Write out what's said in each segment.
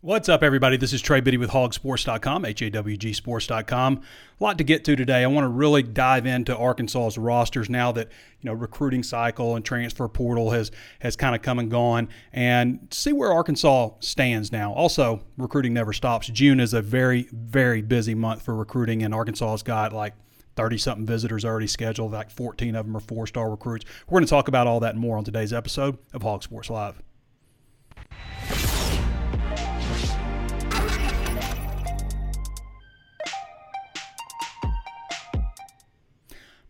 What's up, everybody? This is Trey Biddy with hawgsports.com, H-A-W-G sports.com. A lot to get to today. I want to really dive into Arkansas's rosters now that, you know, recruiting cycle and transfer portal has has kind of come and gone and see where Arkansas stands now. Also, recruiting never stops. June is a very, very busy month for recruiting, and Arkansas's got like 30 something visitors already scheduled, like 14 of them are four star recruits. We're going to talk about all that and more on today's episode of Hog Sports Live.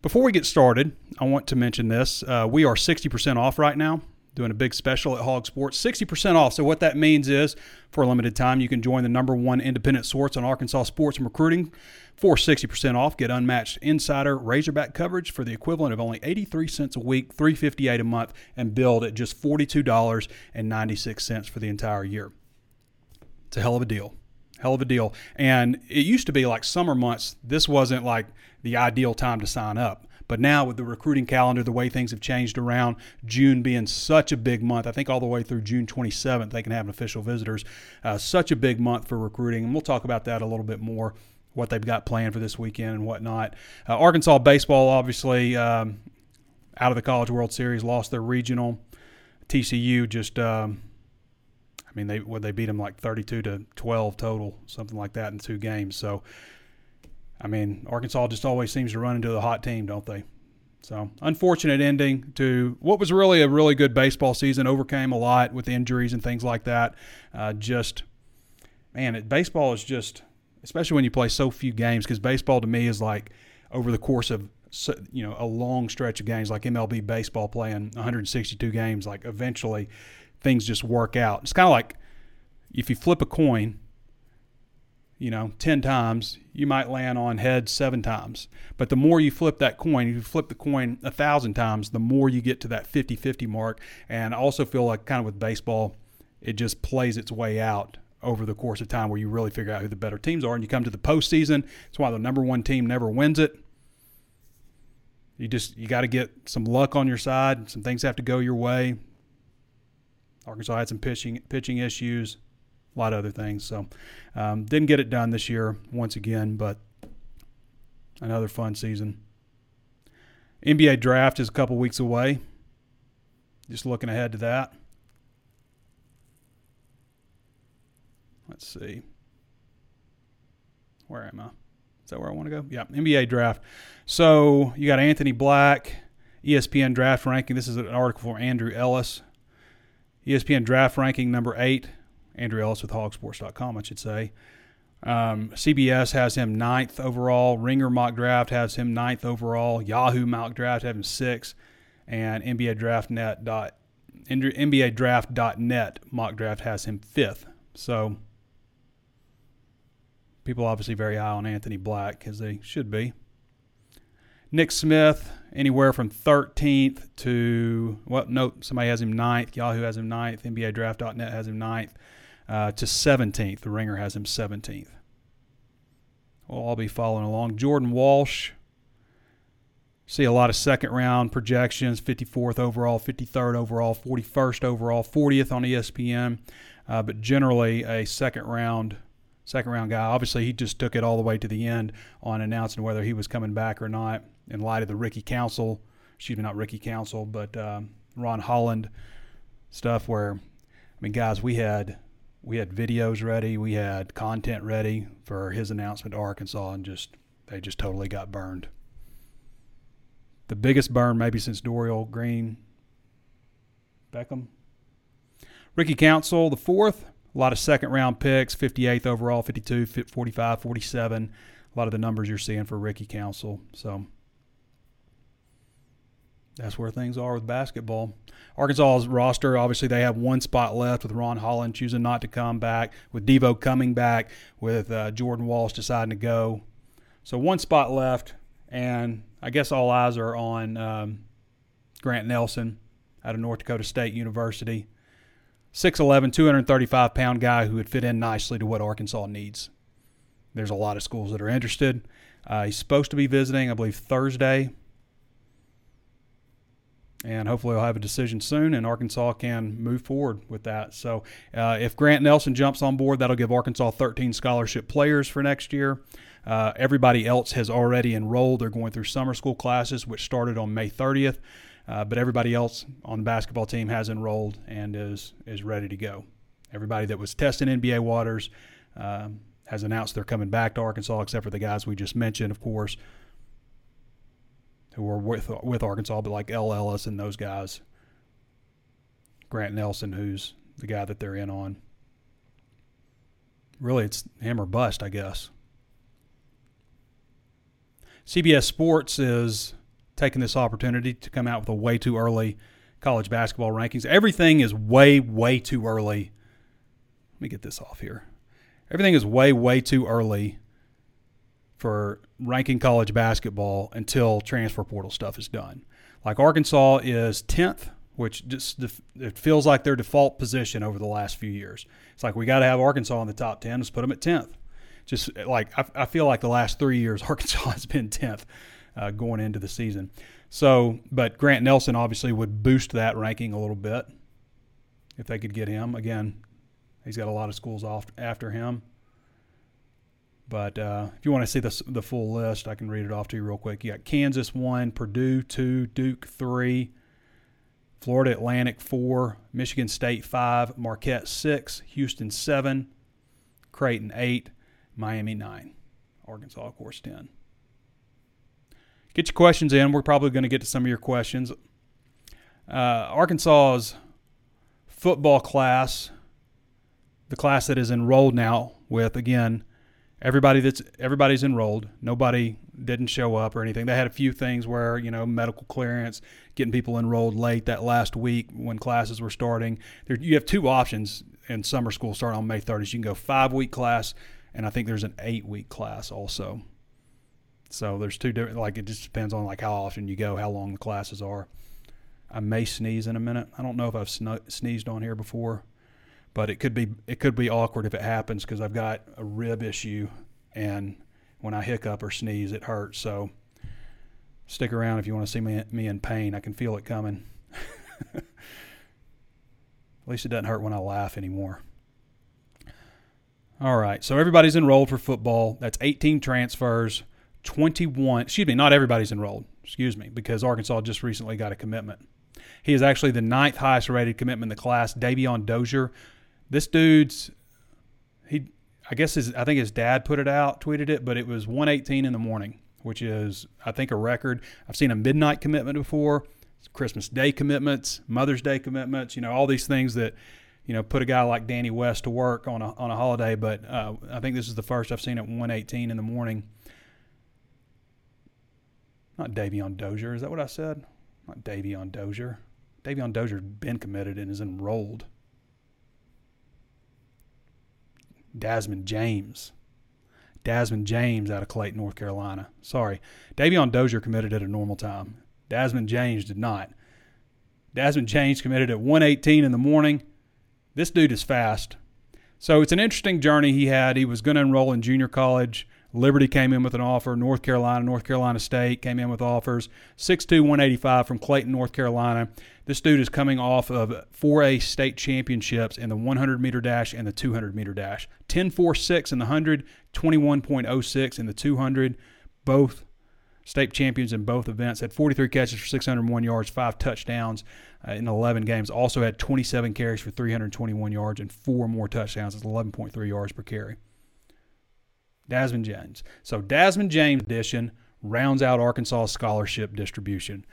Before we get started, I want to mention this. Uh, we are 60% off right now, doing a big special at Hog Sports. 60% off. So, what that means is, for a limited time, you can join the number one independent source on Arkansas sports and recruiting for 60% off. Get unmatched insider Razorback coverage for the equivalent of only 83 cents a week, 358 a month, and build at just $42.96 for the entire year. It's a hell of a deal. Hell of a deal. And it used to be like summer months, this wasn't like the ideal time to sign up. But now with the recruiting calendar, the way things have changed around, June being such a big month, I think all the way through June 27th, they can have official visitors. Uh, such a big month for recruiting. And we'll talk about that a little bit more, what they've got planned for this weekend and whatnot. Uh, Arkansas baseball, obviously, um, out of the College World Series, lost their regional. TCU just. Um, I mean, they would they beat them like 32 to 12 total, something like that in two games. So I mean, Arkansas just always seems to run into the hot team, don't they? So, unfortunate ending to what was really a really good baseball season. Overcame a lot with injuries and things like that. Uh, just, man, it, baseball is just, especially when you play so few games, because baseball to me is like over the course of you know a long stretch of games, like MLB baseball playing 162 games. Like eventually, things just work out. It's kind of like if you flip a coin you know, 10 times, you might land on heads seven times. But the more you flip that coin, if you flip the coin a thousand times, the more you get to that 50 50 mark. And I also feel like, kind of with baseball, it just plays its way out over the course of time where you really figure out who the better teams are. And you come to the postseason, it's why the number one team never wins it. You just, you got to get some luck on your side. Some things have to go your way. Arkansas had some pitching pitching issues a lot of other things. So um, didn't get it done this year once again, but another fun season. NBA draft is a couple weeks away. Just looking ahead to that. Let's see. Where am I? Is that where I want to go? Yeah, NBA draft. So you got Anthony Black, ESPN draft ranking. This is an article from Andrew Ellis. ESPN draft ranking number eight. Andrew Ellis with hawgsports.com, I should say. Um, CBS has him ninth overall. Ringer mock draft has him ninth overall. Yahoo mock draft has him sixth, and NBA Draft Net dot NBA Draft.net mock draft has him fifth. So people obviously very high on Anthony Black as they should be. Nick Smith, anywhere from 13th to, well, no, somebody has him ninth. Yahoo has him ninth. NBA Draft.net has him ninth uh, to 17th. The Ringer has him 17th. We'll all be following along. Jordan Walsh. See a lot of second round projections 54th overall, 53rd overall, 41st overall, 40th on ESPN, uh, but generally a second round second round guy. Obviously, he just took it all the way to the end on announcing whether he was coming back or not in light of the Ricky Council, excuse me, not Ricky Council, but um, Ron Holland stuff where, I mean, guys, we had we had videos ready, we had content ready for his announcement to Arkansas, and just they just totally got burned. The biggest burn maybe since Dorial Green, Beckham, Ricky Council, the fourth, a lot of second round picks, 58th overall, 52, 45, 47. A lot of the numbers you're seeing for Ricky Council. So that's where things are with basketball. Arkansas's roster, obviously, they have one spot left with Ron Holland choosing not to come back, with Devo coming back, with uh, Jordan Walsh deciding to go. So one spot left, and I guess all eyes are on um, Grant Nelson out of North Dakota State University. 6'11, 235 pound guy who would fit in nicely to what Arkansas needs. There's a lot of schools that are interested. Uh, he's supposed to be visiting, I believe, Thursday and hopefully we'll have a decision soon and arkansas can move forward with that. So uh, if grant nelson jumps on board that'll give arkansas 13 scholarship players for next year. Uh, everybody else has already enrolled. They're going through summer school classes which started on may 30th uh, but everybody else on the basketball team has enrolled and is is ready to go. Everybody that was testing nba waters um, has announced they're coming back to arkansas except for the guys we just mentioned of course who were with with Arkansas, but like El Ellis and those guys. Grant Nelson, who's the guy that they're in on. Really, it's him or bust, I guess. CBS Sports is taking this opportunity to come out with a way too early college basketball rankings. Everything is way, way too early. Let me get this off here. Everything is way, way too early for ranking college basketball until transfer portal stuff is done. Like Arkansas is 10th, which just it feels like their default position over the last few years. It's like we got to have Arkansas in the top 10. Let's put them at 10th. Just like I, I feel like the last three years, Arkansas has been 10th uh, going into the season. So, but Grant Nelson obviously would boost that ranking a little bit if they could get him. Again, he's got a lot of schools off after him. But uh, if you want to see the, the full list, I can read it off to you real quick. You got Kansas 1, Purdue 2, Duke 3, Florida Atlantic 4, Michigan State 5, Marquette 6, Houston 7, Creighton 8, Miami 9, Arkansas, of course, 10. Get your questions in. We're probably going to get to some of your questions. Uh, Arkansas's football class, the class that is enrolled now with, again, everybody that's everybody's enrolled. Nobody didn't show up or anything. They had a few things where you know medical clearance, getting people enrolled late that last week when classes were starting. There, you have two options in summer school starting on May 30th. You can go five week class, and I think there's an eight week class also. So there's two different. Like it just depends on like how often you go, how long the classes are. I may sneeze in a minute. I don't know if I've sneezed on here before but it could be it could be awkward if it happens because I've got a rib issue, and when I hiccup or sneeze, it hurts. So stick around if you want to see me me in pain. I can feel it coming. At least it doesn't hurt when I laugh anymore. All right, so everybody's enrolled for football. That's 18 transfers, 21. Excuse me, not everybody's enrolled. Excuse me, because Arkansas just recently got a commitment. He is actually the ninth highest rated commitment in the class. Davion Dozier this dude's he I guess his I think his dad put it out, tweeted it, but it was 118 in the morning, which is I think a record. I've seen a midnight commitment before, Christmas Day commitments, Mother's Day commitments, you know, all these things that you know put a guy like Danny West to work on a on a holiday. But uh, I think this is the first I've seen at 118 in the morning. Not Davion Dozier, is that what I said? Not Davion Dozier. Davion Dozier's been committed and is enrolled. Dasmond James. Dasmond James out of Clayton, North Carolina. Sorry. Davion Dozier committed at a normal time. Dasmond James did not. Dasmond James committed at 118 in the morning. This dude is fast. So it's an interesting journey he had. He was going to enroll in junior college. Liberty came in with an offer. North Carolina, North Carolina State came in with offers. 6'2, 185 from Clayton, North Carolina. This dude is coming off of 4A state championships in the 100 meter dash and the 200 meter dash. 10.46 in the 100, 21.06 in the 200. Both state champions in both events. Had 43 catches for 601 yards, five touchdowns uh, in 11 games. Also had 27 carries for 321 yards and four more touchdowns. It's 11.3 yards per carry. Dasmond James. So Dasmond James edition rounds out Arkansas scholarship distribution.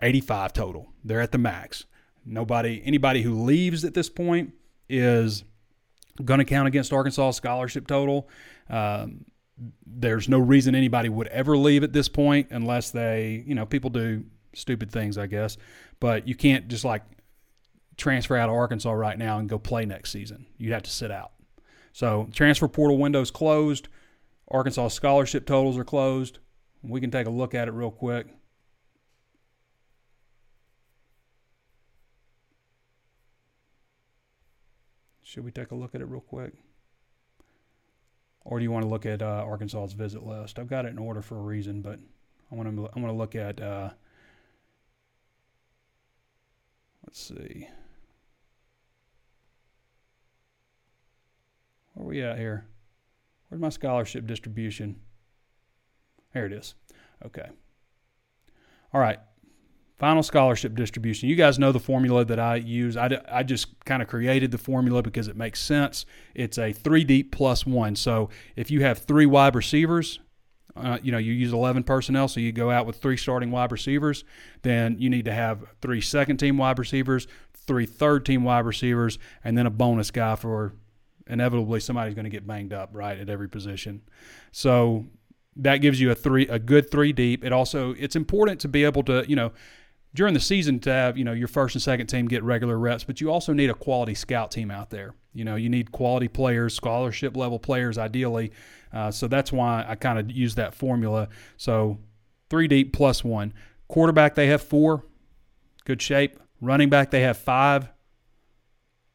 85 total. They're at the max. Nobody, anybody who leaves at this point is going to count against Arkansas scholarship total. Um, there's no reason anybody would ever leave at this point unless they, you know, people do stupid things, I guess. But you can't just like transfer out of Arkansas right now and go play next season. You'd have to sit out. So transfer portal window's closed. Arkansas scholarship totals are closed. We can take a look at it real quick. Should we take a look at it real quick? Or do you want to look at uh, Arkansas's visit list? I've got it in order for a reason, but I want to I want to look at. Uh, let's see. Where we at here? Where's my scholarship distribution? Here it is. Okay. All right. Final scholarship distribution. You guys know the formula that I use. I, I just kind of created the formula because it makes sense. It's a three deep plus one. So if you have three wide receivers, uh, you know, you use 11 personnel, so you go out with three starting wide receivers, then you need to have three second team wide receivers, three third team wide receivers, and then a bonus guy for inevitably somebody's going to get banged up, right, at every position. So that gives you a three a good three deep. It also it's important to be able to, you know, during the season to have you know your first and second team get regular reps, but you also need a quality scout team out there. You know, you need quality players, scholarship level players, ideally. Uh, so that's why I kind of use that formula. So three deep plus one. Quarterback they have four, good shape. Running back they have five,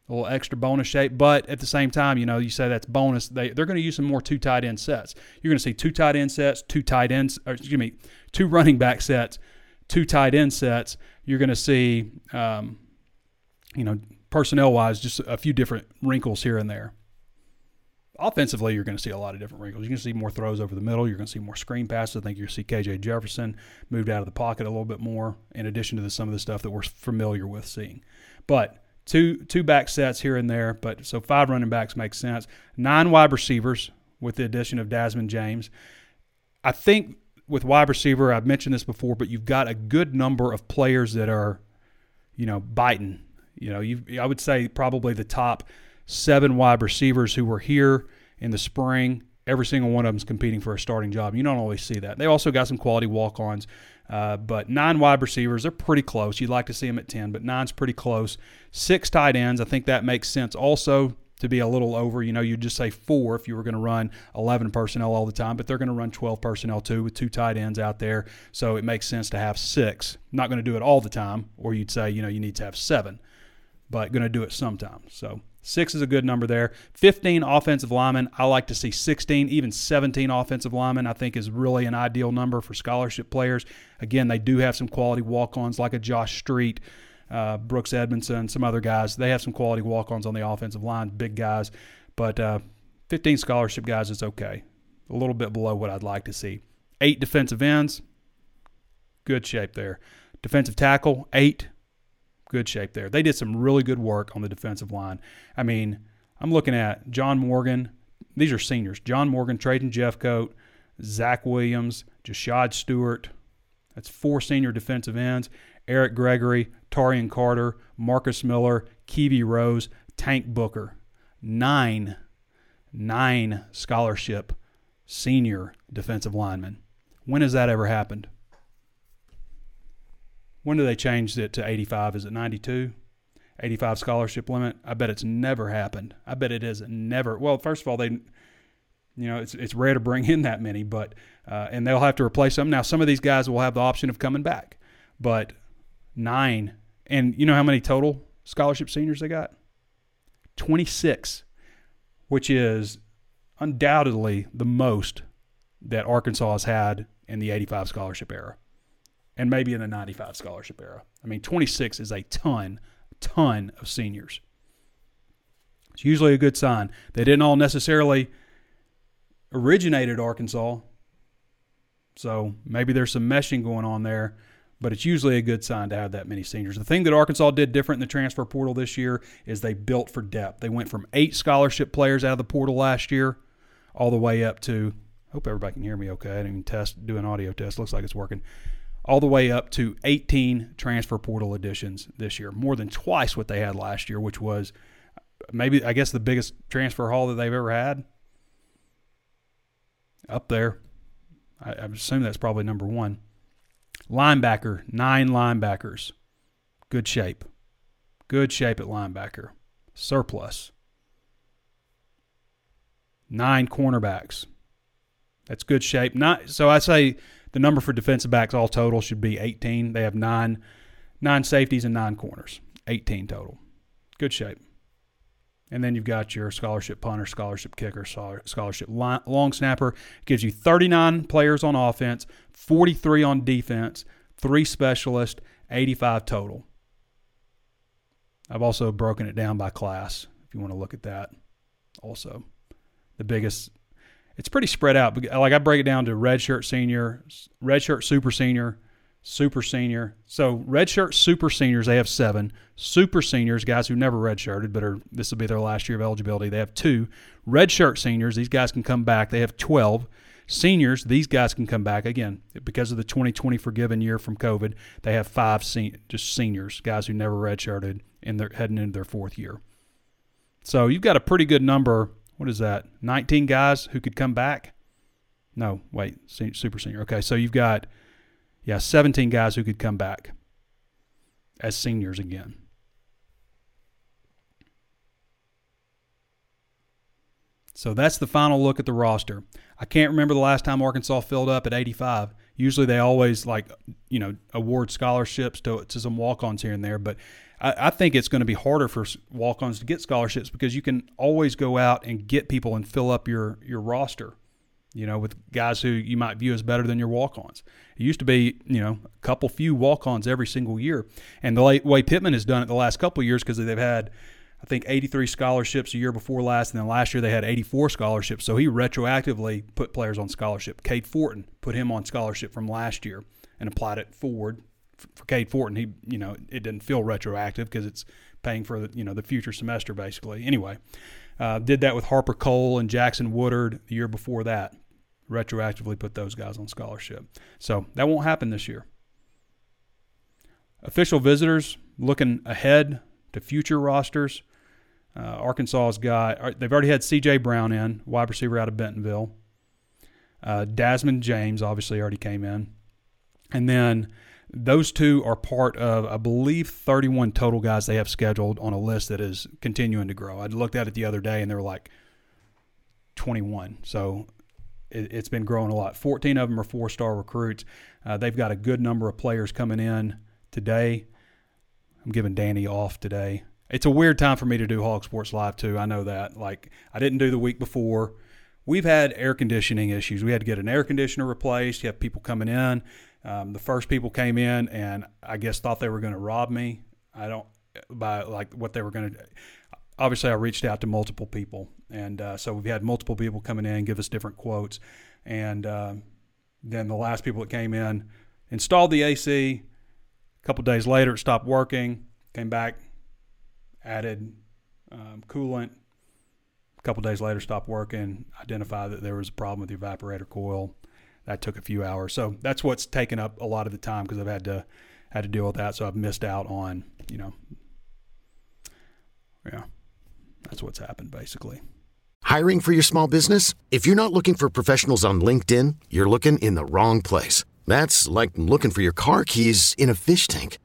a little extra bonus shape. But at the same time, you know, you say that's bonus. They they're going to use some more two tight end sets. You're going to see two tight end sets, two tight ends, or excuse me, two running back sets two tight end sets, you're going to see, um, you know, personnel wise, just a few different wrinkles here and there. Offensively, you're going to see a lot of different wrinkles. You're going to see more throws over the middle. You're going to see more screen passes. I think you'll see KJ Jefferson moved out of the pocket a little bit more, in addition to the, some of the stuff that we're familiar with seeing. But two two back sets here and there. But so five running backs makes sense. Nine wide receivers with the addition of Desmond James. I think with wide receiver, I've mentioned this before, but you've got a good number of players that are, you know, biting. You know, you I would say probably the top seven wide receivers who were here in the spring. Every single one of them is competing for a starting job. You don't always see that. They also got some quality walk-ons, uh, but nine wide receivers. They're pretty close. You'd like to see them at ten, but nine's pretty close. Six tight ends. I think that makes sense. Also, to be a little over. You know, you'd just say four if you were going to run 11 personnel all the time, but they're going to run 12 personnel too with two tight ends out there. So it makes sense to have six. Not going to do it all the time, or you'd say, you know, you need to have seven, but going to do it sometimes. So six is a good number there. 15 offensive linemen. I like to see 16, even 17 offensive linemen, I think is really an ideal number for scholarship players. Again, they do have some quality walk ons like a Josh Street uh, Brooks Edmondson, some other guys. They have some quality walk ons on the offensive line, big guys. But uh, 15 scholarship guys is okay. A little bit below what I'd like to see. Eight defensive ends, good shape there. Defensive tackle, eight, good shape there. They did some really good work on the defensive line. I mean, I'm looking at John Morgan. These are seniors. John Morgan, Trajan Jeffcoat, Zach Williams, Jashaud Stewart. That's four senior defensive ends. Eric Gregory, Taurean Carter, Marcus Miller, Kiwi Rose, Tank Booker. Nine, nine scholarship senior defensive linemen. When has that ever happened? When do they change it to 85? Is it 92? 85 scholarship limit? I bet it's never happened. I bet it is never. Well, first of all, they, you know, it's it's rare to bring in that many, but uh, and they'll have to replace them. Now, some of these guys will have the option of coming back, but nine. And you know how many total scholarship seniors they got? 26, which is undoubtedly the most that Arkansas has had in the 85 scholarship era and maybe in the 95 scholarship era. I mean, 26 is a ton, ton of seniors. It's usually a good sign. They didn't all necessarily originate at Arkansas, so maybe there's some meshing going on there but it's usually a good sign to have that many seniors. The thing that Arkansas did different in the transfer portal this year is they built for depth. They went from eight scholarship players out of the portal last year all the way up to, hope everybody can hear me okay. I didn't even test, do an audio test. Looks like it's working. All the way up to 18 transfer portal additions this year, more than twice what they had last year, which was maybe, I guess, the biggest transfer haul that they've ever had. Up there. I, I assume that's probably number one. Linebacker, nine linebackers. Good shape. Good shape at linebacker. Surplus. Nine cornerbacks. That's good shape. Not so I say the number for defensive backs all total should be 18. They have nine nine safeties and nine corners. 18 total. Good shape. And then you've got your scholarship punter, scholarship kicker, scholarship long snapper. Gives you 39 players on offense, 43 on defense, three specialists, 85 total. I've also broken it down by class if you want to look at that. Also, the biggest, it's pretty spread out. Like I break it down to redshirt senior, redshirt super senior, super senior. So redshirt super seniors, they have seven. Super seniors, guys who never redshirted, but are this will be their last year of eligibility, they have two. Redshirt seniors, these guys can come back. They have 12. Seniors, these guys can come back again because of the 2020 forgiven year from COVID. They have five just seniors, guys who never redshirted, and they're heading into their fourth year. So you've got a pretty good number. What is that? 19 guys who could come back. No, wait, super senior. Okay, so you've got yeah, 17 guys who could come back as seniors again. So that's the final look at the roster. I can't remember the last time Arkansas filled up at 85. Usually they always like, you know, award scholarships to, to some walk-ons here and there, but I, I think it's going to be harder for walk-ons to get scholarships because you can always go out and get people and fill up your your roster you know, with guys who you might view as better than your walk ons. It used to be, you know, a couple few walk ons every single year. And the way Pittman has done it the last couple years, because they've had, I think, 83 scholarships a year before last, and then last year they had 84 scholarships. So he retroactively put players on scholarship. Cade Fortin put him on scholarship from last year and applied it forward. For Cade Fortin, he, you know, it didn't feel retroactive because it's paying for the, you know, the future semester basically. Anyway, uh, did that with Harper Cole and Jackson Woodard the year before that retroactively put those guys on scholarship. So that won't happen this year. Official visitors looking ahead to future rosters. Uh, Arkansas's got, uh, they've already had C.J. Brown in, wide receiver out of Bentonville. Uh, Dasmond James obviously already came in. And then those two are part of, I believe, 31 total guys they have scheduled on a list that is continuing to grow. I looked at it the other day and they were like 21. So it, has been growing a lot. 14 of them are four star recruits. Uh, they've got a good number of players coming in today. I'm giving Danny off today. It's a weird time for me to do Hog Sports Live, too. I know that. Like, I didn't do the week before. We've had air conditioning issues. We had to get an air conditioner replaced. You have people coming in. Um, the first people came in and I guess thought they were going to rob me. I don't, by like what they were going to obviously I reached out to multiple people, and uh, so we've had multiple people coming in give us different quotes, and uh, then the last people that came in installed the AC. A couple days later, it stopped working. Came back, added um, coolant. A couple days later, stopped working. Identified that there was a problem with the evaporator coil. That took a few hours. So that's what's taken up a lot of the time because I've had to had to deal with that. So I've missed out on you know yeah that's what's happened, basically. Hiring for your small business? If you're not looking for professionals on LinkedIn, you're looking in the wrong place. That's like looking for your car keys in a fish tank.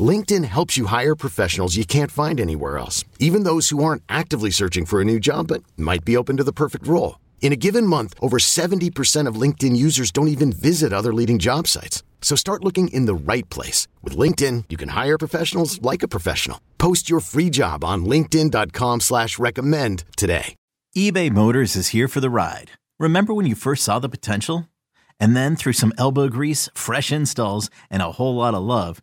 LinkedIn helps you hire professionals you can't find anywhere else, even those who aren't actively searching for a new job but might be open to the perfect role. In a given month, over 70% of LinkedIn users don't even visit other leading job sites. So start looking in the right place. With LinkedIn, you can hire professionals like a professional. Post your free job on linkedin.com slash recommend today. eBay Motors is here for the ride. Remember when you first saw the potential? And then through some elbow grease, fresh installs, and a whole lot of love,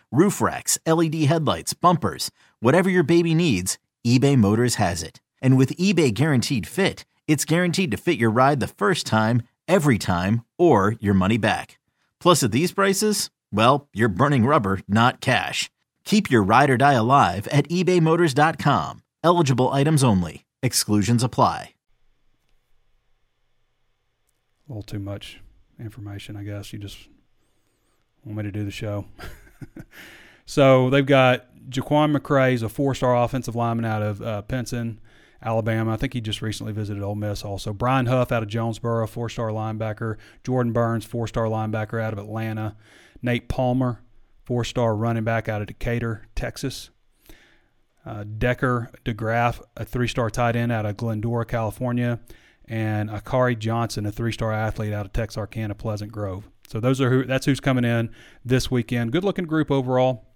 Roof racks, LED headlights, bumpers, whatever your baby needs, eBay Motors has it. And with eBay Guaranteed Fit, it's guaranteed to fit your ride the first time, every time, or your money back. Plus, at these prices, well, you're burning rubber, not cash. Keep your ride or die alive at ebaymotors.com. Eligible items only. Exclusions apply. A little too much information, I guess. You just want me to do the show. so they've got Jaquan McCray, a four-star offensive lineman out of uh, Alabama. I think he just recently visited Ole Miss. Also, Brian Huff out of Jonesboro, four-star linebacker. Jordan Burns, four-star linebacker out of Atlanta. Nate Palmer, four-star running back out of Decatur, Texas. Uh, Decker DeGraff, a three-star tight end out of Glendora, California, and Akari Johnson, a three-star athlete out of Texarkana, Pleasant Grove. So those are who. That's who's coming in this weekend. Good-looking group overall.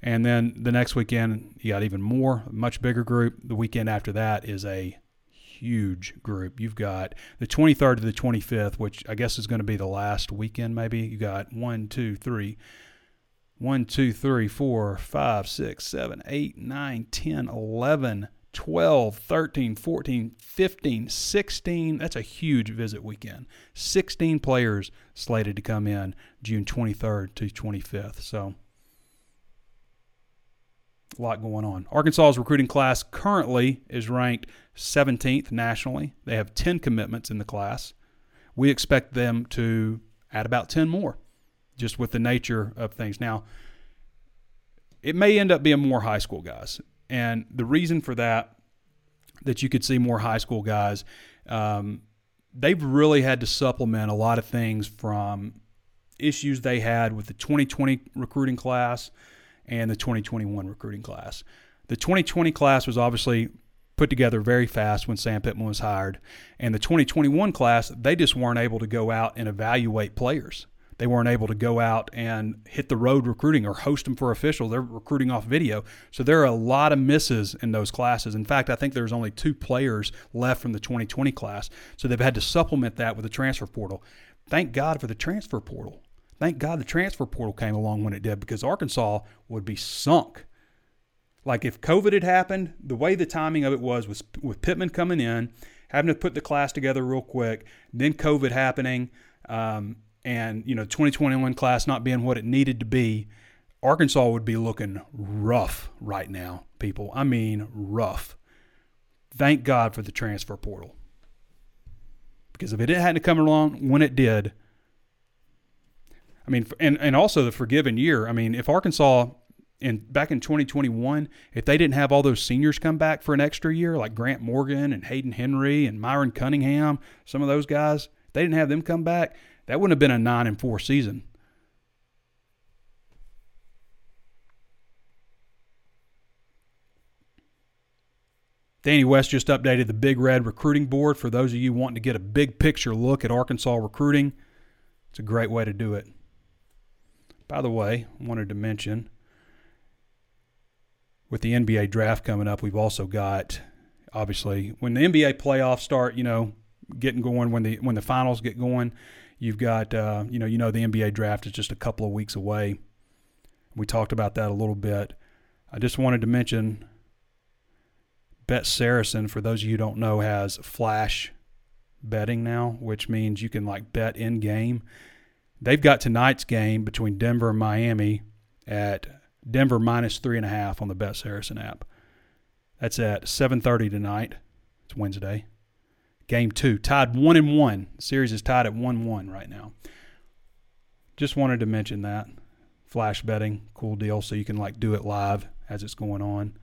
And then the next weekend, you got even more, much bigger group. The weekend after that is a huge group. You've got the 23rd to the 25th, which I guess is going to be the last weekend, maybe. You got one, two, three, one, two, three, four, five, six, seven, eight, nine, 10, 11, 12, 13, 14, 15, 16. That's a huge visit weekend. 16 players slated to come in June 23rd to 25th. So a lot going on. Arkansas's recruiting class currently is ranked 17th nationally. They have 10 commitments in the class. We expect them to add about 10 more, just with the nature of things. Now, it may end up being more high school guys. And the reason for that, that you could see more high school guys, um, they've really had to supplement a lot of things from issues they had with the 2020 recruiting class and the 2021 recruiting class. The 2020 class was obviously put together very fast when Sam Pittman was hired. And the 2021 class, they just weren't able to go out and evaluate players. They weren't able to go out and hit the road recruiting or host them for officials. They're recruiting off video. So there are a lot of misses in those classes. In fact, I think there's only two players left from the 2020 class. So they've had to supplement that with the transfer portal. Thank God for the transfer portal. Thank God the transfer portal came along when it did because Arkansas would be sunk. Like if COVID had happened, the way the timing of it was was with Pittman coming in, having to put the class together real quick, then COVID happening, um, and you know 2021 class not being what it needed to be, Arkansas would be looking rough right now, people. I mean rough. Thank God for the transfer portal. Because if it hadn't come along when it did, I mean, and, and also the forgiven year. I mean, if Arkansas in back in 2021, if they didn't have all those seniors come back for an extra year, like Grant Morgan and Hayden Henry and Myron Cunningham, some of those guys, they didn't have them come back, that wouldn't have been a nine and four season. Danny West just updated the Big Red recruiting board for those of you wanting to get a big picture look at Arkansas recruiting. It's a great way to do it. By the way, wanted to mention with the NBA draft coming up, we've also got obviously when the NBA playoffs start, you know, getting going when the when the finals get going, you've got uh, you know you know the NBA draft is just a couple of weeks away. We talked about that a little bit. I just wanted to mention Bet Saracen, for those of you who don't know, has flash betting now, which means you can like bet in game. They've got tonight's game between Denver and Miami at Denver minus three and a half on the Bet Saracen app. That's at 7:30 tonight. It's Wednesday. Game two, tied one and one. The series is tied at one one right now. Just wanted to mention that flash betting, cool deal. So you can like do it live as it's going on.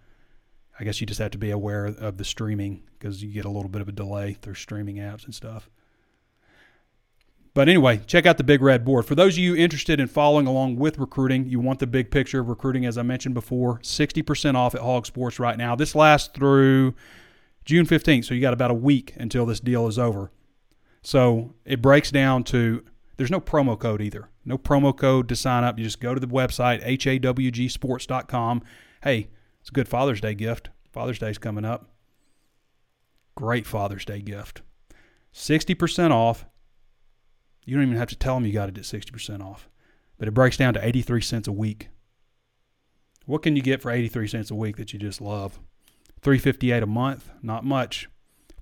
I guess you just have to be aware of the streaming because you get a little bit of a delay through streaming apps and stuff. But anyway, check out the Big Red Board. For those of you interested in following along with recruiting, you want the big picture of recruiting, as I mentioned before, 60% off at Hog Sports right now. This lasts through June 15th, so you got about a week until this deal is over. So it breaks down to there's no promo code either. No promo code to sign up. You just go to the website, hawgsports.com. Hey, it's a good Father's Day gift. Father's Day's coming up. Great Father's Day gift. 60% off you don't even have to tell them you got it at 60% off. But it breaks down to 83 cents a week. What can you get for 83 cents a week that you just love? 358 a month, not much.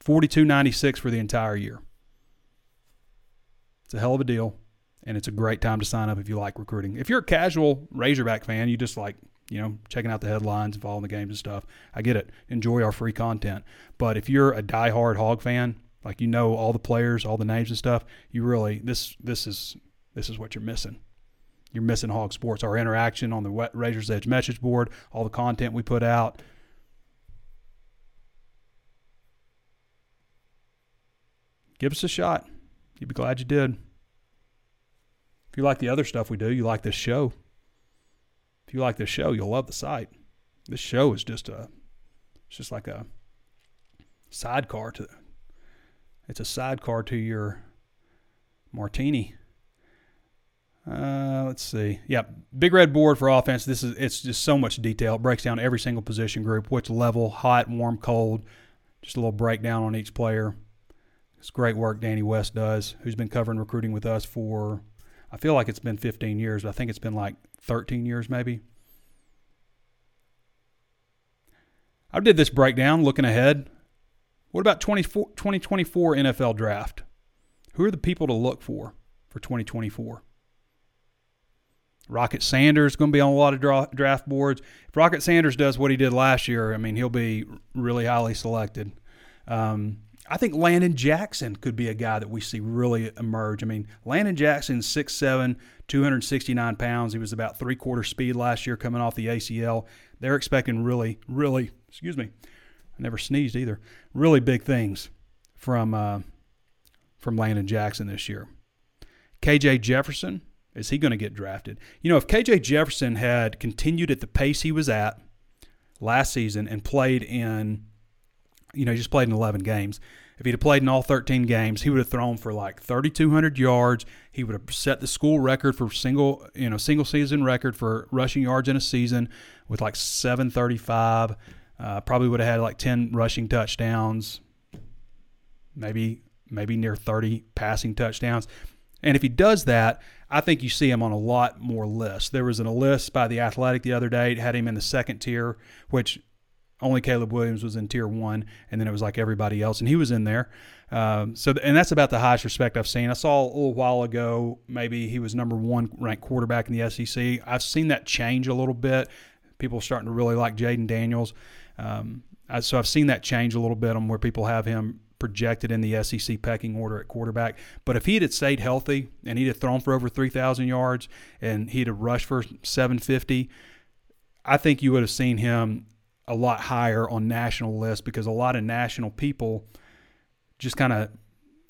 42.96 for the entire year. It's a hell of a deal, and it's a great time to sign up if you like recruiting. If you're a casual Razorback fan, you just like you know checking out the headlines and following the games and stuff. I get it. Enjoy our free content. But if you're a diehard Hog fan, like you know all the players, all the names and stuff, you really this this is this is what you're missing. You're missing Hog Sports. Our interaction on the Razor's Edge message board, all the content we put out. Give us a shot. You'd be glad you did. If you like the other stuff we do, you like this show. If you like this show, you'll love the site. This show is just a, it's just like a sidecar to, it's a sidecar to your martini. Uh, let's see. Yeah, big red board for offense. This is it's just so much detail. It breaks down every single position group, which level, hot, warm, cold. Just a little breakdown on each player. It's great work Danny West does, who's been covering recruiting with us for I feel like it's been 15 years, but I think it's been like 13 years maybe. I did this breakdown looking ahead. What about 2024 NFL draft? Who are the people to look for for 2024? Rocket Sanders going to be on a lot of draft boards. If Rocket Sanders does what he did last year, I mean, he'll be really highly selected. Um, I think Landon Jackson could be a guy that we see really emerge. I mean, Landon Jackson, 6'7, 269 pounds. He was about three quarter speed last year coming off the ACL. They're expecting really, really, excuse me, I never sneezed either, really big things from, uh, from Landon Jackson this year. KJ Jefferson, is he going to get drafted? You know, if KJ Jefferson had continued at the pace he was at last season and played in you know, he just played in 11 games. If he'd have played in all 13 games, he would have thrown for like 3,200 yards. He would have set the school record for single, you know, single season record for rushing yards in a season with like 735. Uh, probably would have had like 10 rushing touchdowns, maybe maybe near 30 passing touchdowns. And if he does that, I think you see him on a lot more lists. There was an, a list by the Athletic the other day. It had him in the second tier, which only Caleb Williams was in tier one, and then it was like everybody else, and he was in there. Um, so, and that's about the highest respect I've seen. I saw a little while ago, maybe he was number one ranked quarterback in the SEC. I've seen that change a little bit. People are starting to really like Jayden Daniels. Um, I, so I've seen that change a little bit on where people have him projected in the SEC pecking order at quarterback. But if he had stayed healthy and he'd have thrown for over 3,000 yards and he'd have rushed for 750, I think you would have seen him a lot higher on national lists because a lot of national people just kind of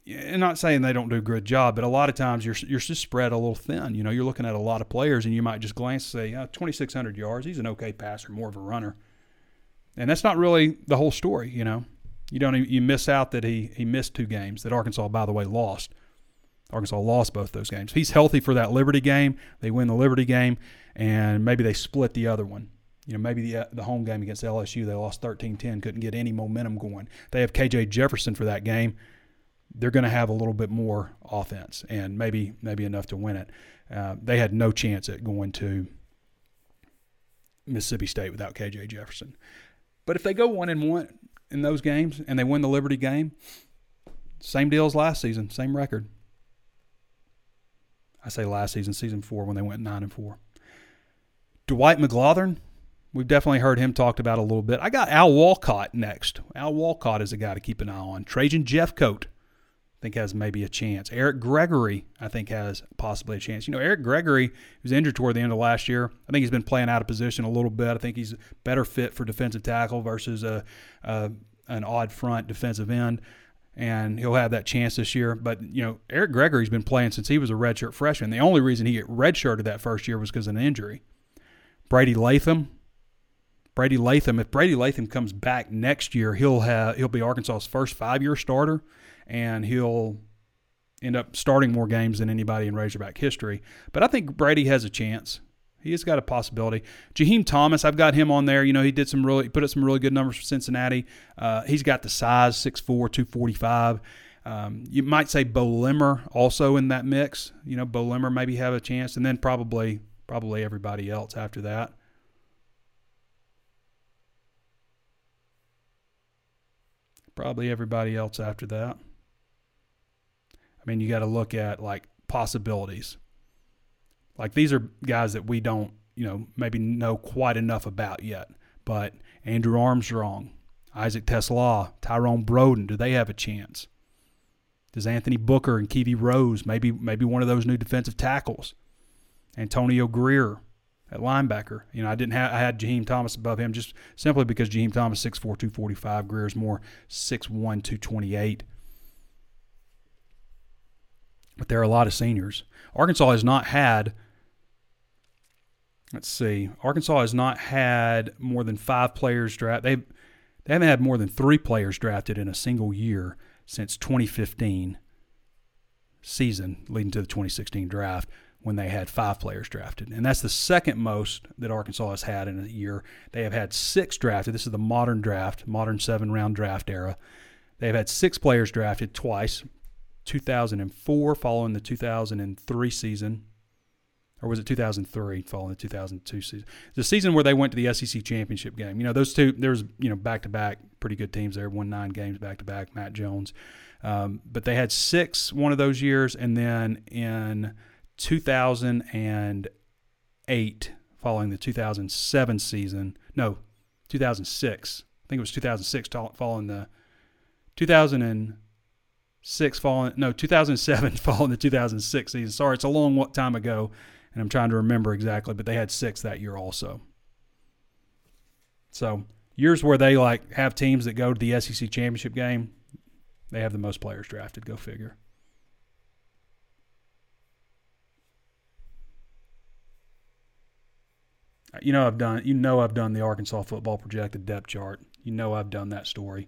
and not saying they don't do a good job, but a lot of times you're you're just spread a little thin. You know, you're looking at a lot of players, and you might just glance and say, oh, 2,600 yards. He's an okay passer, more of a runner, and that's not really the whole story. You know, you don't you miss out that he he missed two games that Arkansas, by the way, lost. Arkansas lost both those games. He's healthy for that Liberty game. They win the Liberty game, and maybe they split the other one. You know, maybe the, the home game against LSU, they lost 13-10, couldn't get any momentum going. They have KJ Jefferson for that game. They're going to have a little bit more offense and maybe maybe enough to win it. Uh, they had no chance at going to Mississippi State without KJ Jefferson. But if they go one and one in those games and they win the Liberty game, same deal as last season, same record. I say last season, season four, when they went nine and four. Dwight McGlothern, We've definitely heard him talked about a little bit. I got Al Walcott next. Al Walcott is a guy to keep an eye on. Trajan Jeffcoat, I think has maybe a chance. Eric Gregory, I think has possibly a chance. You know, Eric Gregory was injured toward the end of last year. I think he's been playing out of position a little bit. I think he's better fit for defensive tackle versus a, a an odd front defensive end and he'll have that chance this year. But you know, Eric Gregory's been playing since he was a redshirt freshman. The only reason he redshirted that first year was because of an injury. Brady Latham, Brady Latham. If Brady Latham comes back next year, he'll have he'll be Arkansas's first five year starter, and he'll end up starting more games than anybody in Razorback history. But I think Brady has a chance. He has got a possibility. Jaheim Thomas, I've got him on there. You know, he did some really put up some really good numbers for Cincinnati. Uh, he's got the size, 6'4", 245. Um, you might say Beaux Limmer also in that mix. You know, Beaux Limmer maybe have a chance, and then probably probably everybody else after that. Probably everybody else after that. I mean, you got to look at like possibilities. Like these are guys that we don't, you know, maybe know quite enough about yet. But Andrew Armstrong, Isaac TeSlaa, Tyrone Broden, do they have a chance? Does Anthony Booker and Kiwi Rose, maybe maybe one of those new defensive tackles? Antonio Grier at linebacker. You know, I didn't have I had Jaheim Thomas above him just simply because Jaheim Thomas 6'4", 245, Grier's more 6'1", 228. But there are a lot of seniors. Arkansas has not had let's see. Arkansas has not had more than five players draft. They they haven't had more than three players drafted in a single year since 2015 season, leading to the 2016 draft when they had five players drafted. And that's the second most that Arkansas has had in a year. They have had six drafted. This is the modern draft, modern seven round draft era. They have had six players drafted twice 2004, following the 2003 season. Or was it 2003, following the 2002 season? The season where they went to the SEC championship game. You know, those two, there was, you know, back to back, pretty good teams there, won nine games back to back, Matt Jones. Um, but they had six one of those years. And then in 2008, following the 2007 season. No, 2006. I think it was 2006 following the 2006 following no 2007 following the 2006 season. Sorry, it's a long time ago, and I'm trying to remember exactly, but they had six that year also. So years where they like have teams that go to the SEC championship game, they have the most players drafted. Go figure. You know I've done you know I've done the Arkansas football projected depth chart. You know I've done that story.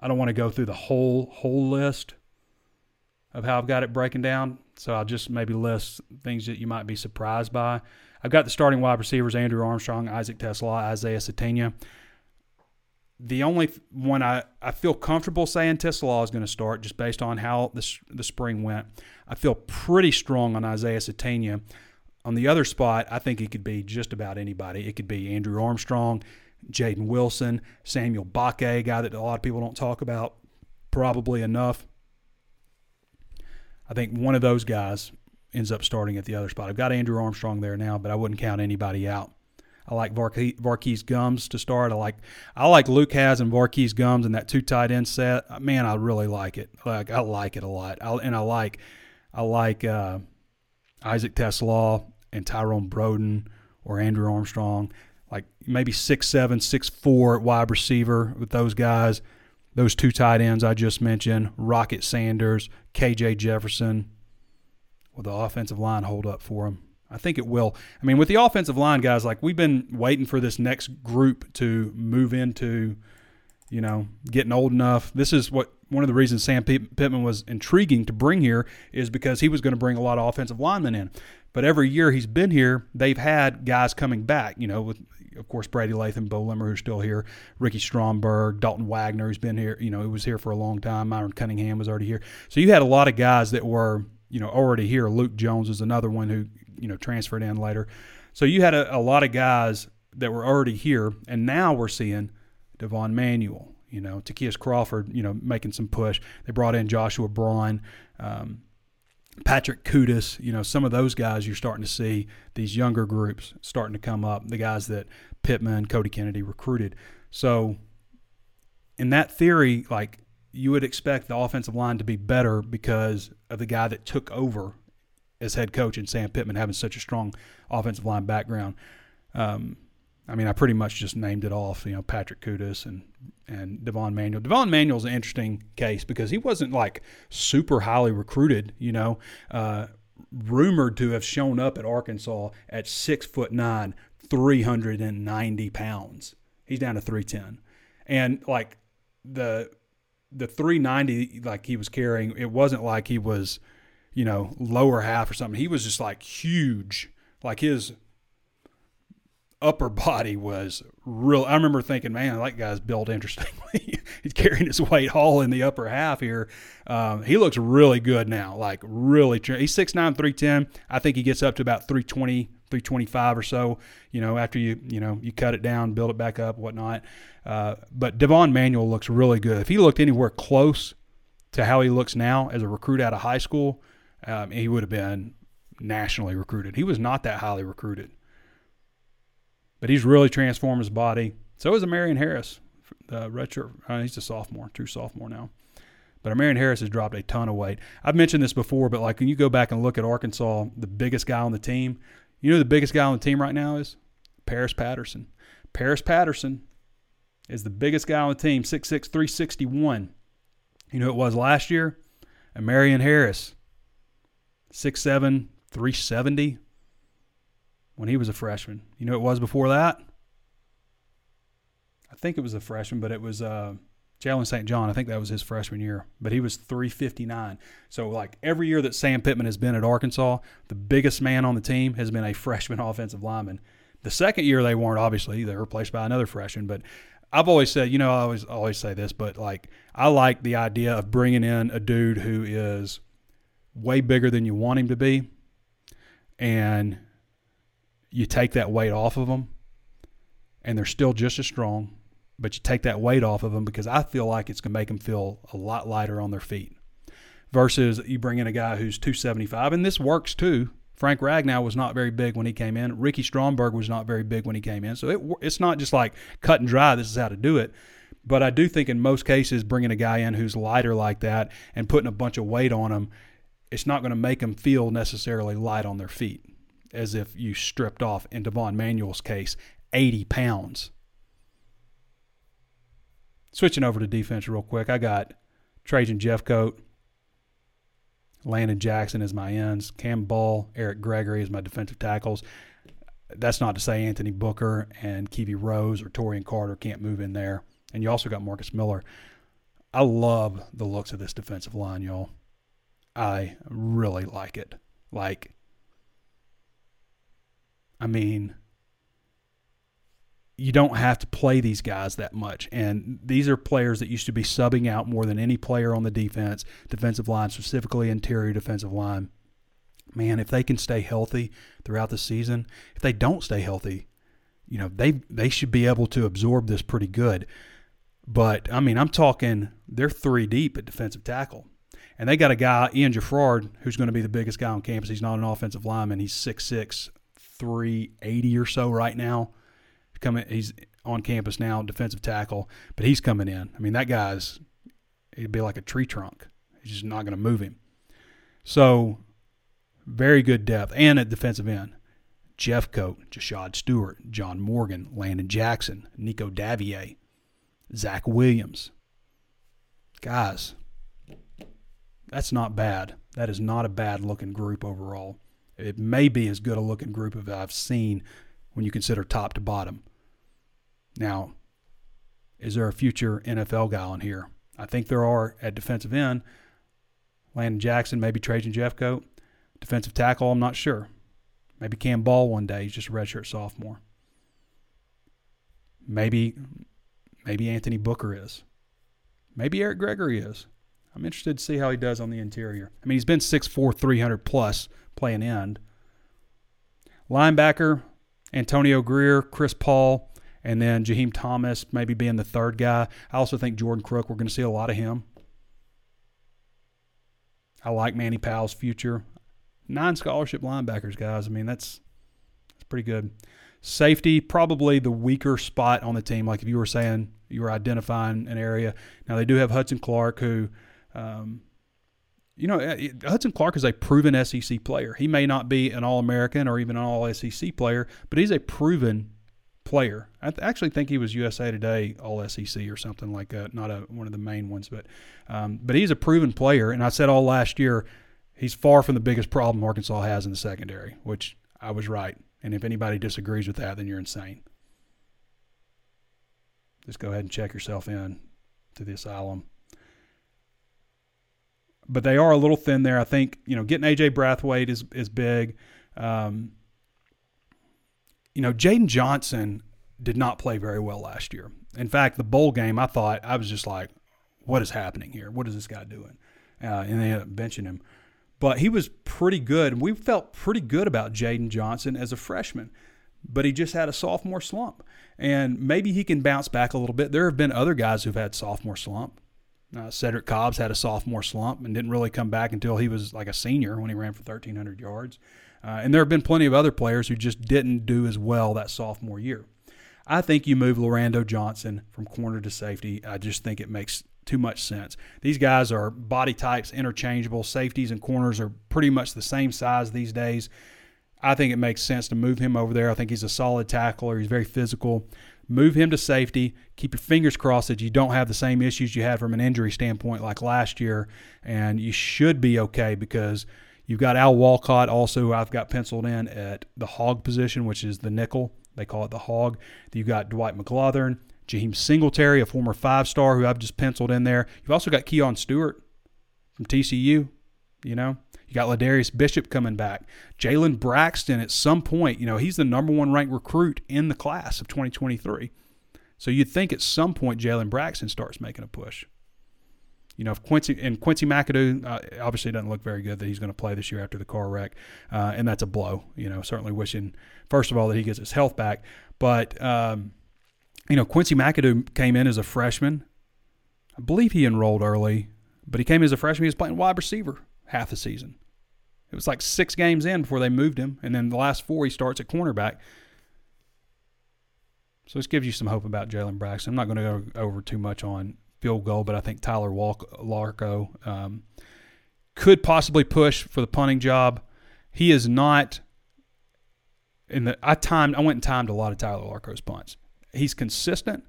I don't want to go through the whole whole list of how I've got it breaking down, so I'll just maybe list things that you might be surprised by. I've got the starting wide receivers Andrew Armstrong, Isaac TeSlaa, Isaiah Sategna. The only one I, I feel comfortable saying TeSlaa is going to start just based on how the, the spring went. I feel pretty strong on Isaiah Sategna. On the other spot, I think it could be just about anybody. It could be Andrew Armstrong, Jaden Wilson, Samuel Mbake, a guy that a lot of people don't talk about probably enough. I think one of those guys ends up starting at the other spot. I've got Andrew Armstrong there now, but I wouldn't count anybody out. I like Var'Keyes Gums to start. I like I like Lucas and Var'Keyes Gums and that two tight end set. Man, I really like it. Like I like it a lot. I, and I like I like uh, Isaac TeSlaa and Tyrone Broden or Andrew Armstrong, like maybe six seven, six four at wide receiver with those guys. Those two tight ends I just mentioned, Rocket Sanders, KJ Jefferson. Will the offensive line hold up for them? I think it will. I mean, with the offensive line guys, like we've been waiting for this next group to move into, you know, getting old enough. This is what one of the reasons Sam Pittman was intriguing to bring here is because he was going to bring a lot of offensive linemen in. But every year he's been here, they've had guys coming back. You know, with of course Brady Latham, Beaux Limmer, who's still here, Ricky Stromberg, Dalton Wagner, who's been here. You know, he was here for a long time. Myron Cunningham was already here. So you had a lot of guys that were you know already here. Luke Jones is another one who you know transferred in later. So you had a, a lot of guys that were already here, and now we're seeing Devon Manuel. You know, Ty'Kieast Crawford, you know, making some push. They brought in Joshua Braun. Um, Patrick Kutas, you know, some of those guys you're starting to see these younger groups starting to come up, the guys that Pittman, Cody Kennedy recruited. So, in that theory, like you would expect the offensive line to be better because of the guy that took over as head coach and Sam Pittman having such a strong offensive line background. Um, I mean, I pretty much just named it off. You know, Patrick Kutas and and Devon Manuel. Devon Manuel's an interesting case because he wasn't like super highly recruited. You know, uh, rumored to have shown up at Arkansas at six foot nine, three hundred and ninety pounds. He's down to three ten, and like the the three ninety like he was carrying, it wasn't like he was, you know, lower half or something. He was just like huge. Like his upper body was real. I remember thinking, man, that guy's built interestingly. He's carrying his weight all in the upper half here. Um, he looks really good now, like really. He's 6'9", 310. I think he gets up to about 320, 325 or so. You know, after you you know you cut it down, build it back up, whatnot. Uh, but Devon Manuel looks really good. If he looked anywhere close to how he looks now as a recruit out of high school, um, he would have been nationally recruited. He was not that highly recruited, but he's really transformed his body. So is Marion Harris, the redshirt. Uh, he's a sophomore, true sophomore now. But Marion Harris has dropped a ton of weight. I've mentioned this before, but like when you go back and look at Arkansas, the biggest guy on the team, you know the biggest guy on the team right now is Paris Patterson. Paris Patterson is the biggest guy on the team, 6'6", 361. You know it was last year? And Marion Harris, 6'7", 370 when he was a freshman. You know it was before that? I think it was a freshman, but it was uh, Jalen St. John. I think that was his freshman year, but he was 359. So, like every year that Sam Pittman has been at Arkansas, the biggest man on the team has been a freshman offensive lineman. The second year they weren't, obviously, they were replaced by another freshman, but I've always said, you know, I always always say this, but like I like the idea of bringing in a dude who is way bigger than you want him to be, and you take that weight off of them, and they're still just as strong, but you take that weight off of them because I feel like it's gonna make them feel a lot lighter on their feet. Versus you bring in a guy who's 275, and this works too. Frank Ragnow was not very big when he came in. Ricky Stromberg was not very big when he came in. So it, it's not just like cut and dry, this is how to do it. But I do think in most cases, bringing a guy in who's lighter like that and putting a bunch of weight on him, it's not going to make them feel necessarily light on their feet, as if you stripped off, in Devon Manuel's case, 80 pounds. Switching over to defense real quick, I got Trajan Jeffcoat, Landon Jackson as my ends, Cam Ball, Eric Gregory as my defensive tackles. That's not to say Anthony Booker and Kiwi Rose or Taurean Carter can't move in there. And you also got Marcus Miller. I love the looks of this defensive line, y'all. I really like it. Like, I mean, you don't have to play these guys that much. And these are players that used to be subbing out more than any player on the defense, defensive line, specifically interior defensive line. Man, if they can stay healthy throughout the season, if they don't stay healthy, you know, they they should be able to absorb this pretty good. But I mean, I'm talking they're three deep at defensive tackle. And they got a guy, Ian Geffrard, who's going to be the biggest guy on campus. He's not an offensive lineman. He's 6'6, 380 or so right now coming. He's on campus now, defensive tackle, but he's coming in. I mean, that guy's he'd be like a tree trunk. He's just not going to move him. So, very good depth and at defensive end. Jeff Coat, Jashaud Stewart, John Morgan, Landon Jackson, Nico Davillier, Zach Williams. Guys, that's not bad. That is not a bad looking group overall. It may be as good a looking group as I've seen when you consider top to bottom. Now, is there a future NFL guy on here? I think there are at defensive end. Landon Jackson, maybe Trajan Jeffcoat. Defensive tackle, I'm not sure. Maybe Cam Ball one day. He's just a redshirt sophomore. Maybe, maybe Anthony Booker is. Maybe Eric Gregory is. I'm interested to see how he does on the interior. I mean, he's been 6'4", 300 plus playing end. Linebacker, Antonio Grier, Chris Paul, and then Jaheim Thomas maybe being the third guy. I also think Jordan Crook, we're going to see a lot of him. I like Manny Powell's future. Nine scholarship linebackers, guys. I mean, that's that's pretty good. Safety, probably the weaker spot on the team. Like if you were saying you were identifying an area. Now they do have Hudson Clark, who, um, you know, eh, Hudson Clark is a proven SEC player. He may not be an All American or even an All SEC player, but he's a proven player. I th- actually think he was USA Today All SEC or something like that. Not a one of the main ones, but um, but he's a proven player. And I said all last year, he's far from the biggest problem Arkansas has in the secondary, which I was right. And if anybody disagrees with that, then you're insane. Just go ahead and check yourself in to the asylum. But they are a little thin there. I think you know getting AJ Brathwaite is is big. Um, you know, Jaden Johnson did not play very well last year. In fact, the bowl game, I thought, I was just like, what is happening here? What is this guy doing? Uh, and they ended up benching him. but he was pretty good. We felt pretty good about Jaden Johnson as a freshman, but he just had a sophomore slump. And maybe he can bounce back a little bit. There have been other guys who've had sophomore slump. Uh, Cedric Cobbs had a sophomore slump and didn't really come back until he was like a senior when he ran for 1,300 yards. Uh, and there have been plenty of other players who just didn't do as well that sophomore year. I think you move Lorando Johnson from corner to safety. I just think it makes too much sense. These guys are body types interchangeable. Safeties and corners are pretty much the same size these days. I think it makes sense to move him over there. I think he's a solid tackler. He's very physical. Move him to safety. Keep your fingers crossed that you don't have the same issues you had from an injury standpoint like last year, and you should be okay because you've got Al Walcott also. I've got penciled in at the hog position, which is the nickel. They call it the hog. You've got Dwight McGlothern, Jaheim Singletary, a former five star who I've just penciled in there. You've also got Keon Stewart from TCU. You know, you got Ladarius Bishop coming back. Jalen Braxton at some point, you know, he's the number one ranked recruit in the class of 2023. So you'd think at some point Jalen Braxton starts making a push. You know, if Quincy and Quincy McAdoo uh, obviously doesn't look very good that he's going to play this year after the car wreck, uh, and that's a blow. You know, certainly wishing first of all that he gets his health back, but um, you know, Quincy McAdoo came in as a freshman. I believe he enrolled early, but he came as a freshman. He was playing wide receiver half the season. It was like six games in before they moved him, and then the last four he starts at cornerback. So this gives you some hope about Jalen Braxton. I'm not going to go over too much on field goal, but I think Tyler Walk- Larko um, could possibly push for the punting job. He is not in the. I timed. I went and timed a lot of Tyler Larko's punts. He's consistent.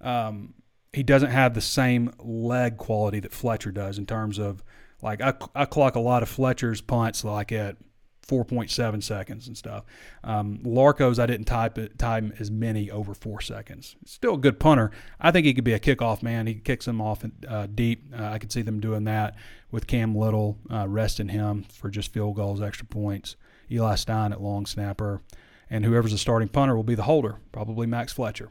Um, he doesn't have the same leg quality that Fletcher does in terms of like I, I clock a lot of Fletcher's punts like at 4.7 seconds and stuff. Um, Larko's I didn't type it, time as many over four seconds. Still a good punter. I think he could be a kickoff man. He kicks them off uh, deep. Uh, I could see them doing that with Cam Little uh, resting him for just field goals, extra points. Eli Stein at long snapper, and whoever's the starting punter will be the holder, probably Max Fletcher.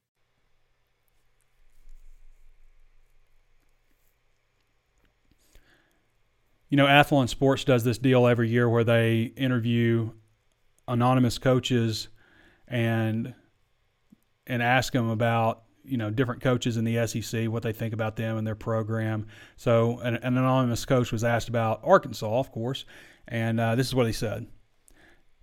You know, Athlon Sports does this deal every year where they interview anonymous coaches and and ask them about you know different coaches in the SEC, what they think about them and their program. So an, an anonymous coach was asked about Arkansas, of course, and uh, this is what he said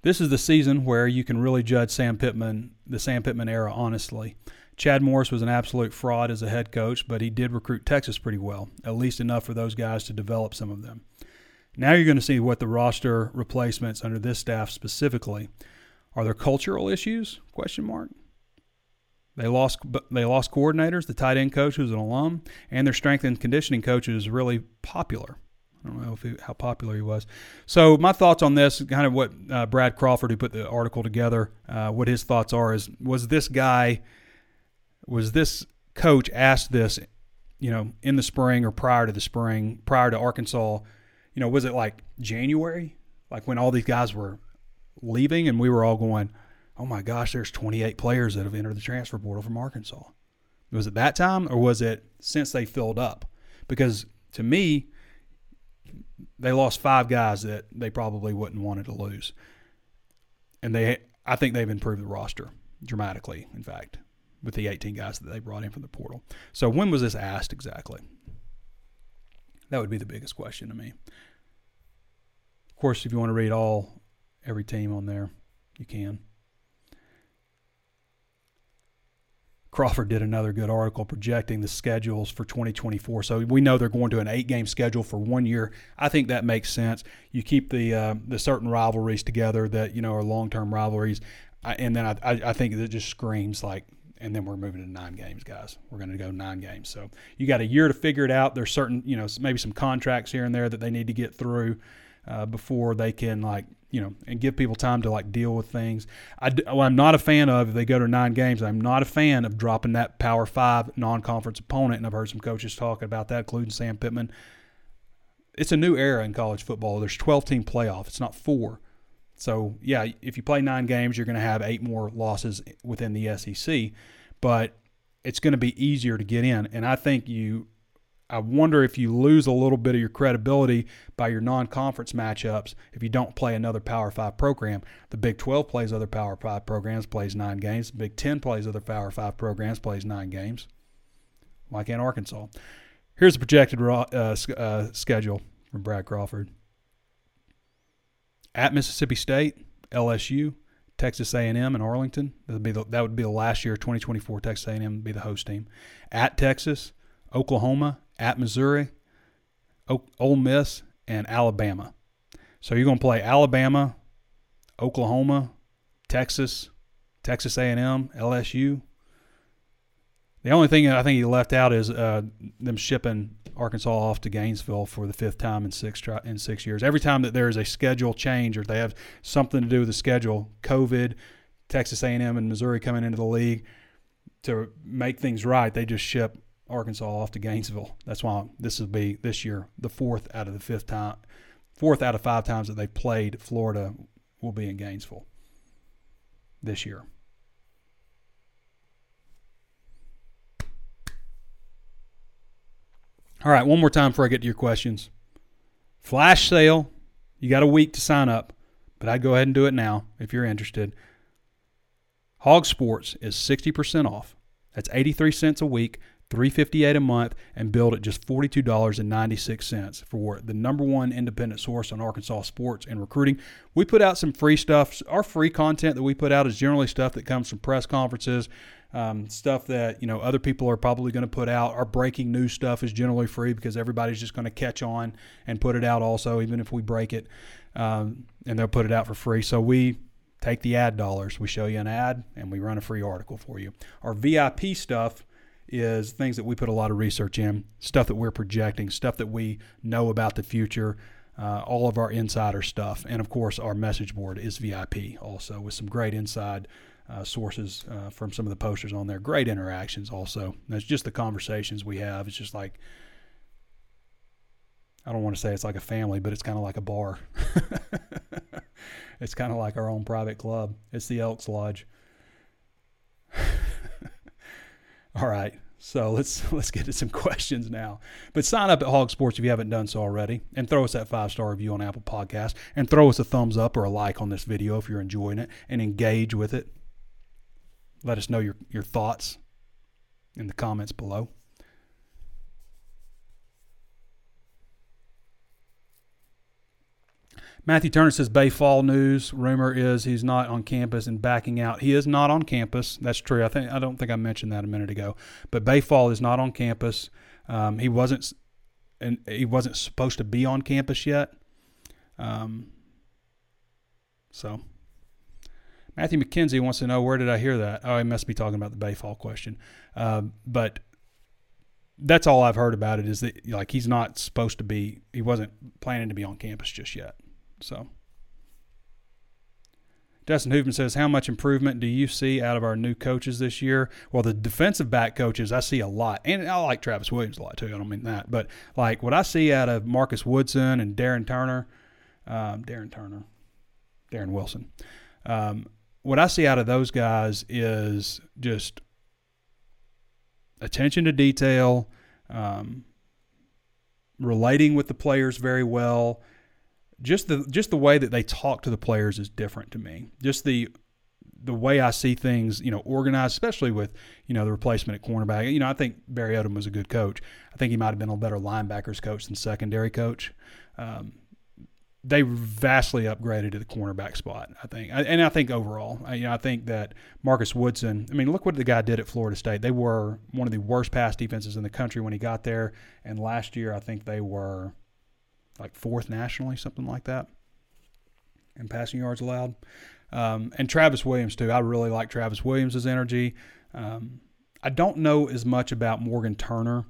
this is the season where you can really judge Sam Pittman, the Sam Pittman era, honestly. Chad Morris was an absolute fraud as a head coach, but he did recruit Texas pretty well, at least enough for those guys to develop some of them. Now you're going to see what the roster replacements under this staff specifically are there cultural issues? Question mark. They lost they lost coordinators, the tight end coach who's an alum, and their strength and conditioning coach is really popular. I don't know he, how popular he was. So my thoughts on this, kind of what uh, Brad Crawford, who put the article together, uh, what his thoughts are is: was this guy, was this coach asked this, you know, in the spring or prior to the spring, prior to Arkansas, you know, was it like January, like when all these guys were leaving, and we were all going, "Oh my gosh, there's 28 players that have entered the transfer portal from Arkansas." Was it that time, or was it since they filled up? Because to me, they lost five guys that they probably wouldn't wanted to lose, and they, I think they've improved the roster dramatically. In fact, with the 18 guys that they brought in from the portal. So when was this asked exactly? That would be the biggest question to me. Of course, if you want to read all every team on there, you can. Crawford did another good article projecting the schedules for 2024. So we know they're going to an eight-game schedule for one year. I think that makes sense. You keep the uh, the certain rivalries together that you know are long-term rivalries, and then I, I think it just screams like and then we're moving to nine games, guys. We're going to go nine games. So you got a year to figure it out. There's certain, you know, maybe some contracts here and there that they need to get through uh, before they can like you know and give people time to like deal with things. I'm not a fan of if they go to nine games. I'm not a fan of dropping that Power Five non-conference opponent, and I've heard some coaches talking about that, including Sam Pittman. It's a new era in college football. There's 12 team playoff. It's not four. So yeah, if you play nine games, you're going to have eight more losses within the SEC, but it's going to be easier to get in. And I think you I wonder if you lose a little bit of your credibility by your non-conference matchups if you don't play another Power Five program. The Big 12 plays other Power Five programs, plays nine games. The Big 10 plays other Power Five programs, plays nine games. Why can't Arkansas? Here's the projected uh, uh, schedule from Brad Crawford. At Mississippi State, LSU, Texas A&M, and Arlington. That would be the, that would be the last year, 2024. Texas A&M would be the host team. At Texas, Oklahoma, at Missouri, Ole Miss, and Alabama. So you're going to play Alabama, Oklahoma, Texas, Texas A&M, LSU. The only thing I think he left out is uh, them shipping Arkansas off to Gainesville for the fifth time in six in six years. Every time that there is a schedule change or they have something to do with the schedule, COVID, Texas A&M, and Missouri coming into the league to make things right, they just ship Arkansas off to Gainesville. That's why this will be this year the fourth out of the fifth time, fourth out of five times that they've played Florida will be in Gainesville this year. All right, one more time before I get to your questions. Flash sale. You got a week to sign up, but I'd go ahead and do it now if you're interested. Hog Sports is 60% off. That's 83 cents a week. 358 a month and billed at just $42.96 for the number one independent source on Arkansas sports and recruiting. We put out some free stuff. Our free content that we put out is generally stuff that comes from press conferences, um, stuff that you know other people are probably going to put out. Our breaking news stuff is generally free because everybody's just going to catch on and put it out also, even if we break it, um, and they'll put it out for free. So we take the ad dollars. We show you an ad and we run a free article for you. Our VIP stuff is things that we put a lot of research in, stuff that we're projecting, stuff that we know about the future, uh, all of our insider stuff. And of course, our message board is VIP also with some great inside uh, sources uh, from some of the posters on there. Great interactions also. That's just the conversations we have. It's just like, I don't want to say it's like a family, but it's kind of like a bar. it's kind of like our own private club. It's the Elks Lodge. All right. So let's let's get to some questions now. But sign up at Hog Sports if you haven't done so already, and throw us that five star review on Apple Podcast, and throw us a thumbs up or a like on this video if you're enjoying it, and engage with it. Let us know your your thoughts in the comments below. Matthew Turner says Bay Fall news. Rumor is he's not on campus and backing out. He is not on campus. That's true. I think I don't think I mentioned that a minute ago. But Bay Fall is not on campus. Um, he wasn't and he wasn't supposed to be on campus yet. Um, so Matthew McKenzie wants to know where did I hear that? Oh, he must be talking about the Bay Fall question. Uh, but that's all I've heard about it is that like he's not supposed to be. He wasn't planning to be on campus just yet. So Dustin Hoofman says, How much improvement do you see out of our new coaches this year? Well, the defensive back coaches, I see a lot. And I like Travis Williams a lot, too. I don't mean that. But like what I see out of Marcus Woodson and Darren Turner, um, Darren Turner, Darren Wilson, um, what I see out of those guys is just attention to detail, um, relating with the players very well just the just the way that they talk to the players is different to me. Just the the way I see things, you know, organized, especially with, you know, the replacement at cornerback. You know, I think Barry Odom was a good coach. I think he might have been a better linebackers coach than secondary coach. Um, they vastly upgraded to the cornerback spot, I think, and I think overall, you know, I think that Marcus Woodson. I mean, look what the guy did at Florida State. They were one of the worst pass defenses in the country when he got there, and last year I think they were like fourth nationally, something like that, in passing yards allowed. Um, and Travis Williams too. I really like Travis Williams' energy. Um, I don't know as much about Morgan Turner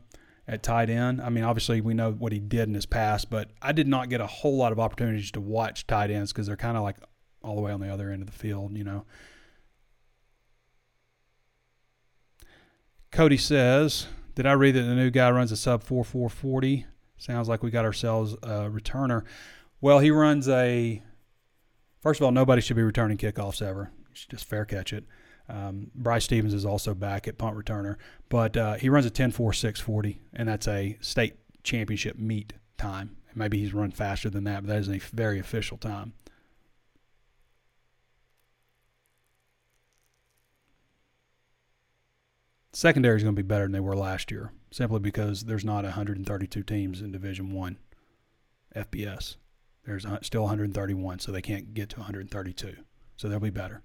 at tight end. I mean, obviously we know what he did in his past, but I did not get a whole lot of opportunities to watch tight ends because they're kind of like all the way on the other end of the field, you know. Cody says, "Did I read that the new guy runs a sub four four forty? Sounds like we got ourselves a returner. Well, he runs a. First of all, nobody should be returning kickoffs ever. You should just fair catch it. Um, Bryce Stevens is also back at punt returner, but uh, he runs a 10 4 640, and that's a state championship meet time. Maybe he's run faster than that, but that is a very official time. Secondary is going to be better than they were last year simply because there's not 132 teams in Division One FBS. There's still 131, so they can't get to 132. So they'll be better.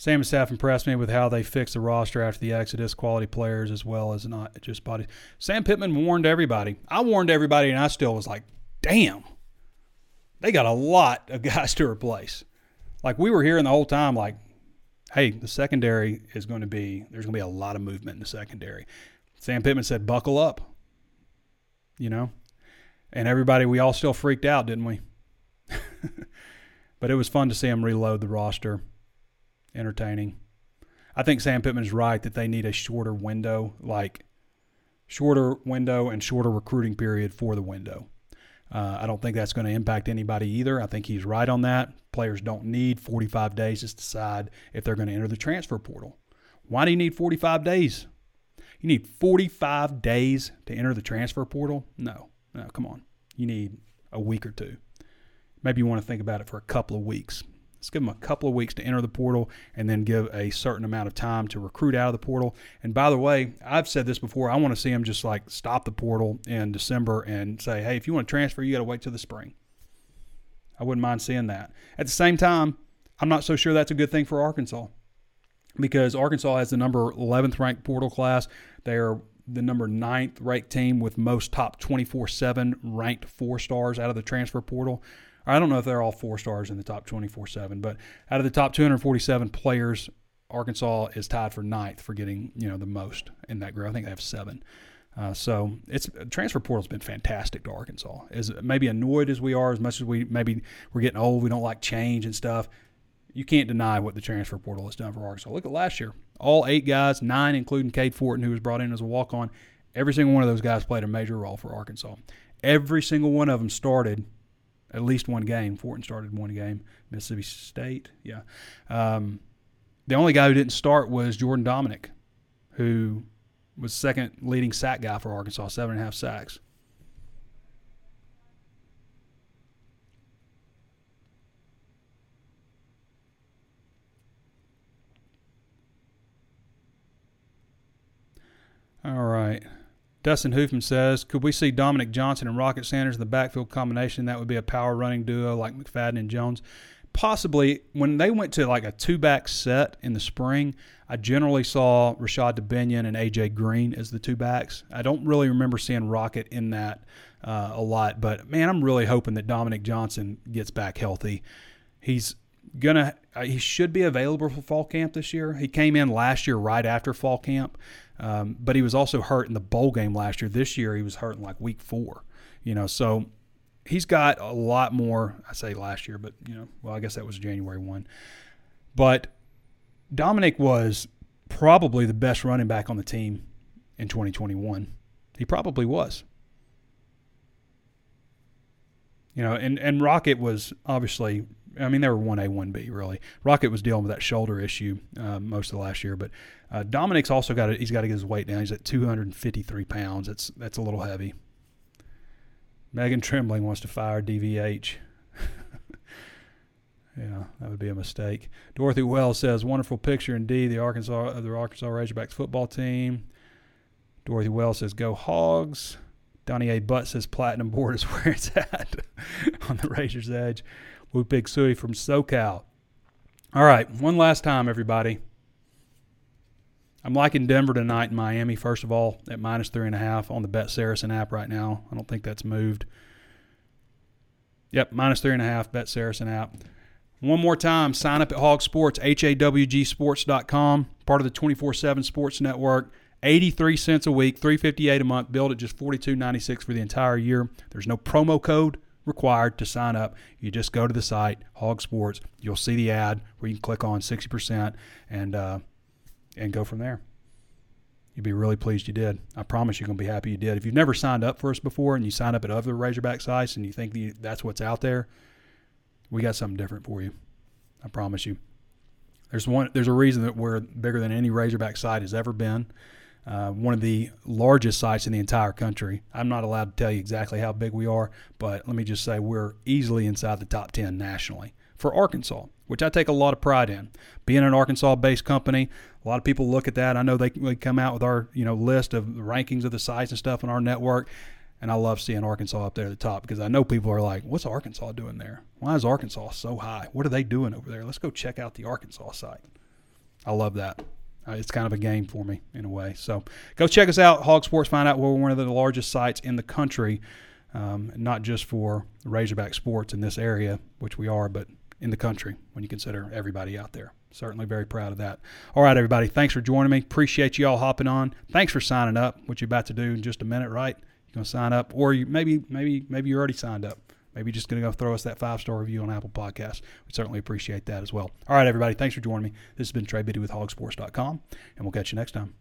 Sam staff impressed me with how they fixed the roster after the exodus, quality players as well as not just bodies. Sam Pittman warned everybody. I warned everybody, and I still was like, damn, they got a lot of guys to replace. Like we were hearing the whole time, like hey, the secondary is going to be, there's going to be a lot of movement in the secondary. Sam Pittman said, buckle up, you know? And everybody, we all still freaked out, didn't we? but it was fun to see him reload the roster. Entertaining. I think Sam Pittman is right that they need a shorter window, like shorter window and shorter recruiting period for the window. Uh, I don't think that's going to impact anybody either. I think he's right on that. Players don't need 45 days to decide if they're going to enter the transfer portal. Why do you need 45 days? You need 45 days to enter the transfer portal? No, no, come on. You need a week or two. Maybe you want to think about it for a couple of weeks. Let's give them a couple of weeks to enter the portal and then give a certain amount of time to recruit out of the portal. And by the way, I've said this before. I want to see them just like stop the portal in December and say, hey, if you want to transfer, you got to wait till the spring. I wouldn't mind seeing that. At the same time, I'm not so sure that's a good thing for Arkansas because Arkansas has the number 11th ranked portal class. They are the number ninth ranked team with most top 24 7 ranked four stars out of the transfer portal. I don't know if they're all four stars in the top 24 7, but out of the top 247 players, Arkansas is tied for ninth for getting you know the most in that group. I think they have seven. Uh, so it's transfer portal's been fantastic to Arkansas. As maybe annoyed as we are, as much as we maybe we're getting old, we don't like change and stuff. You can't deny what the transfer portal has done for Arkansas. Look at last year, all eight guys, nine including Cade Fortin, who was brought in as a walk-on. Every single one of those guys played a major role for Arkansas. Every single one of them started at least one game. Fortin started one game. Mississippi State, yeah. Um, the only guy who didn't start was Jordan Domineck, who was second leading sack guy for Arkansas, seven and a half sacks. All right. Dustin Hoofman says, could we see Dominique Johnson and Rocket Sanders in the backfield combination? That would be a power running duo like McFadden and Jones. Possibly. When they went to like a two back set in the spring, I generally saw Rashod Dubinion and AJ Green as the two backs. I don't really remember seeing Rocket in that uh, a lot, but man, I'm really hoping that Dominique Johnson gets back healthy. He's gonna uh, he should be available for fall camp this year. He came in last year right after fall camp, um, but he was also hurt in the bowl game last year. This year he was hurt in like week four. You know, so he's got a lot more. I say last year, but you know, well, I guess that was January one. But Dominique was probably the best running back on the team in 2021. He probably was. You know, and, and Rocket was obviously, I mean, they were 1A, 1B, really. Rocket was dealing with that shoulder issue uh, most of the last year. But uh, Dominique's also got to, he's got to get his weight down. He's at 253 pounds. That's, that's a little heavy. Megan Trembling wants to fire DVH. yeah, that would be a mistake. Dorothy Wells says, wonderful picture indeed. The Arkansas, the Arkansas Razorbacks football team. Dorothy Wells says, go Hogs. Donnie A. Butt says platinum board is where it's at on the Razor's Edge. Woo Pig Sui from SoCal. All right, one last time, everybody. I'm liking Denver tonight in Miami, first of all, at minus three and a half on the Bet Saracen app right now. I don't think that's moved. Yep, minus three and a half, Bet Saracen app. One more time, sign up at Hog Sports, H-A-W-G-Sports.com, part of the 24-7 Sports Network. 83 cents a week, 358 a month, billed at just 42.96 for the entire year. There's no promo code required to sign up. You just go to the site, Hog Sports. You'll see the ad where you can click on 60% and uh, and go from there. You'd be really pleased you did. I promise you're going to be happy you did. If you've never signed up for us before and you sign up at other Razorback sites and you think that's what's out there, we got something different for you. I promise you. There's one. There's a reason that we're bigger than any Razorback site has ever been uh, one of the largest sites in the entire country. I'm not allowed to tell you exactly how big we are, but let me just say we're easily inside the top 10 nationally for Arkansas, which I take a lot of pride in. Being an Arkansas-based company, a lot of people look at that. I know they, they come out with our you know list of rankings of the sites and stuff in our network. And I love seeing Arkansas up there at the top because I know people are like, what's Arkansas doing there? Why is Arkansas so high? What are they doing over there? Let's go check out the Arkansas site. I love that. Uh, it's kind of a game for me in a way. So go check us out, Hog Sports. Find out we're one of the largest sites in the country, um, not just for Razorback sports in this area, which we are, but in the country when you consider everybody out there. Certainly very proud of that. All right, everybody. Thanks for joining me. Appreciate you all hopping on. Thanks for signing up. What you're about to do in just a minute, right? You're gonna sign up, or you maybe maybe maybe you're already signed up. Maybe just going to go throw us that five star review on Apple Podcasts. We certainly appreciate that as well. All right, everybody. Thanks for joining me. This has been Trey Biddy with hawgsports.com, and we'll catch you next time.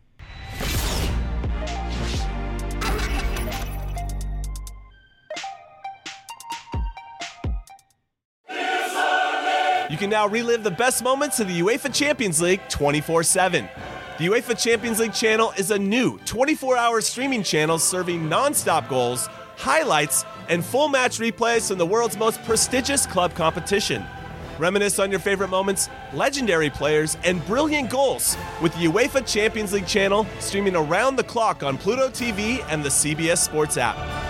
You can now relive the best moments of the UEFA Champions League 24 7. The UEFA Champions League channel is a new 24 hour streaming channel serving non stop goals, highlights, and full match replays from the world's most prestigious club competition. Reminisce on your favorite moments, legendary players, and brilliant goals with the UEFA Champions League channel streaming around the clock on Pluto TV and the CBS Sports app.